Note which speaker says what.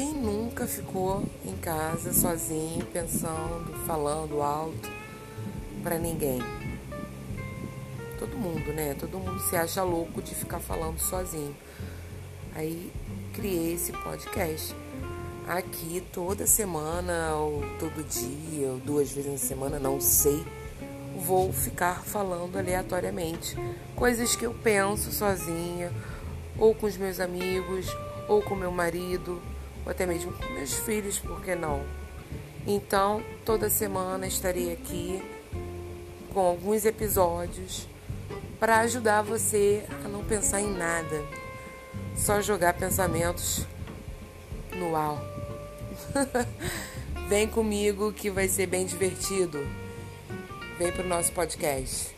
Speaker 1: nunca ficou em casa sozinho, pensando, falando alto para ninguém? Todo mundo, né? Todo mundo se acha louco de ficar falando sozinho. Aí criei esse podcast. Aqui toda semana, ou todo dia, ou duas vezes na semana, não sei, vou ficar falando aleatoriamente coisas que eu penso sozinha, ou com os meus amigos, ou com meu marido, ou até mesmo com meus filhos, por que não? Então, toda semana estarei aqui com alguns episódios para ajudar você a não pensar em nada, só jogar pensamentos no ar. Vem comigo que vai ser bem divertido. Vem para o nosso podcast.